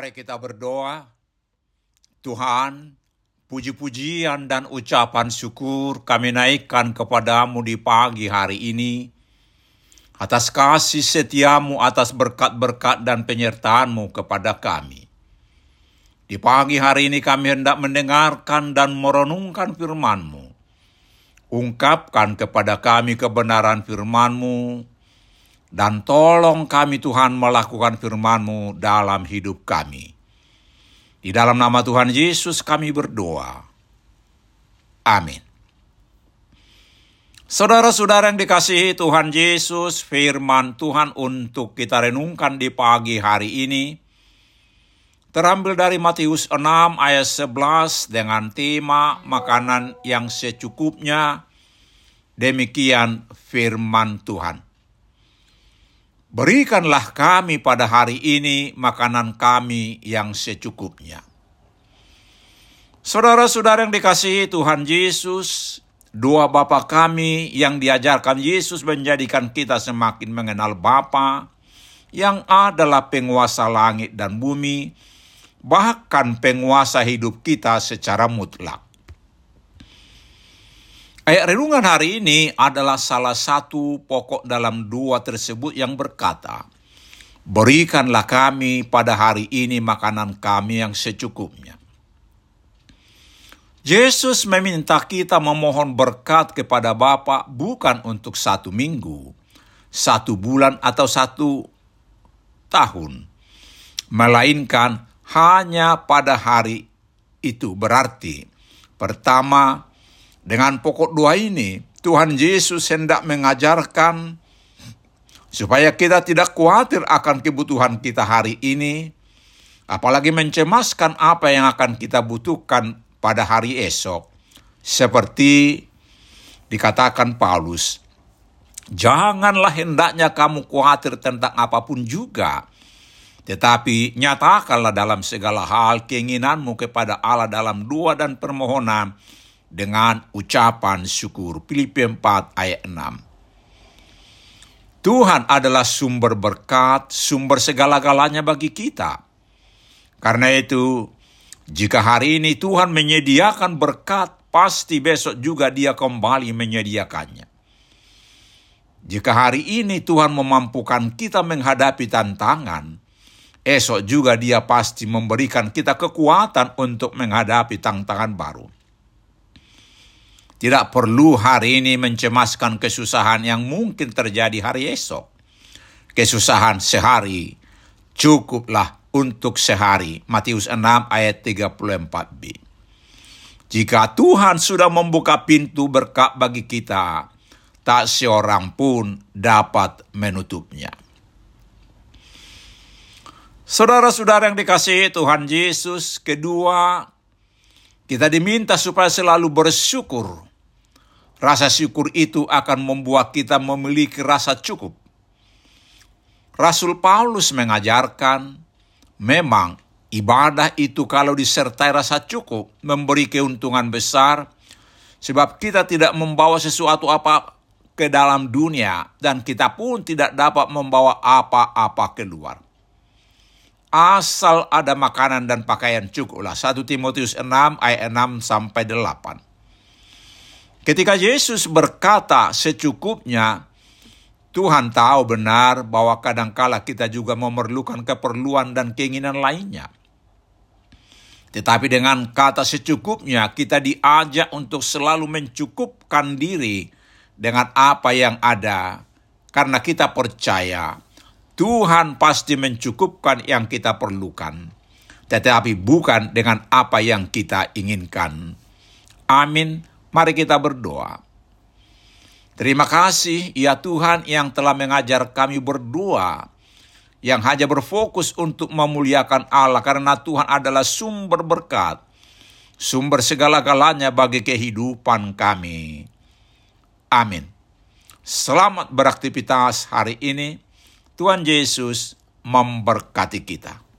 Mari kita berdoa. Tuhan, puji-pujian dan ucapan syukur kami naikkan kepadamu di pagi hari ini. Atas kasih setiamu, atas berkat-berkat dan penyertaanmu kepada kami. Di pagi hari ini kami hendak mendengarkan dan merenungkan firman-Mu. Ungkapkan kepada kami kebenaran firman-Mu, dan tolong kami Tuhan melakukan firman-Mu dalam hidup kami. Di dalam nama Tuhan Yesus kami berdoa. Amin. Saudara-saudara yang dikasihi Tuhan Yesus, firman Tuhan untuk kita renungkan di pagi hari ini, terambil dari Matius 6 ayat 11 dengan tema makanan yang secukupnya, demikian firman Tuhan. Berikanlah kami pada hari ini makanan kami yang secukupnya. Saudara-saudara yang dikasihi Tuhan Yesus, dua Bapa kami yang diajarkan Yesus menjadikan kita semakin mengenal Bapa yang adalah penguasa langit dan bumi, bahkan penguasa hidup kita secara mutlak. Ayat renungan hari ini adalah salah satu pokok dalam dua tersebut yang berkata, Berikanlah kami pada hari ini makanan kami yang secukupnya. Yesus meminta kita memohon berkat kepada Bapa bukan untuk satu minggu, satu bulan atau satu tahun, melainkan hanya pada hari itu berarti pertama dengan pokok doa ini, Tuhan Yesus hendak mengajarkan supaya kita tidak khawatir akan kebutuhan kita hari ini, apalagi mencemaskan apa yang akan kita butuhkan pada hari esok. Seperti dikatakan Paulus, janganlah hendaknya kamu khawatir tentang apa pun juga, tetapi nyatakanlah dalam segala hal keinginanmu kepada Allah dalam doa dan permohonan dengan ucapan syukur. Filipi 4 ayat 6. Tuhan adalah sumber berkat, sumber segala-galanya bagi kita. Karena itu, jika hari ini Tuhan menyediakan berkat, pasti besok juga dia kembali menyediakannya. Jika hari ini Tuhan memampukan kita menghadapi tantangan, esok juga dia pasti memberikan kita kekuatan untuk menghadapi tantangan baru. Tidak perlu hari ini mencemaskan kesusahan yang mungkin terjadi hari esok. Kesusahan sehari cukuplah untuk sehari. Matius 6 ayat 34b. Jika Tuhan sudah membuka pintu berkat bagi kita, tak seorang pun dapat menutupnya. Saudara-saudara yang dikasihi Tuhan Yesus, kedua, kita diminta supaya selalu bersyukur Rasa syukur itu akan membuat kita memiliki rasa cukup. Rasul Paulus mengajarkan, memang ibadah itu kalau disertai rasa cukup memberi keuntungan besar, sebab kita tidak membawa sesuatu apa ke dalam dunia dan kita pun tidak dapat membawa apa-apa keluar. Asal ada makanan dan pakaian cukuplah. 1 Timotius 6 ayat 6 sampai 8. Ketika Yesus berkata secukupnya, Tuhan tahu benar bahwa kadangkala kita juga memerlukan keperluan dan keinginan lainnya. Tetapi dengan kata secukupnya, kita diajak untuk selalu mencukupkan diri dengan apa yang ada, karena kita percaya Tuhan pasti mencukupkan yang kita perlukan, tetapi bukan dengan apa yang kita inginkan. Amin. Mari kita berdoa. Terima kasih ya Tuhan yang telah mengajar kami berdoa yang hanya berfokus untuk memuliakan Allah karena Tuhan adalah sumber berkat, sumber segala-galanya bagi kehidupan kami. Amin. Selamat beraktivitas hari ini. Tuhan Yesus memberkati kita.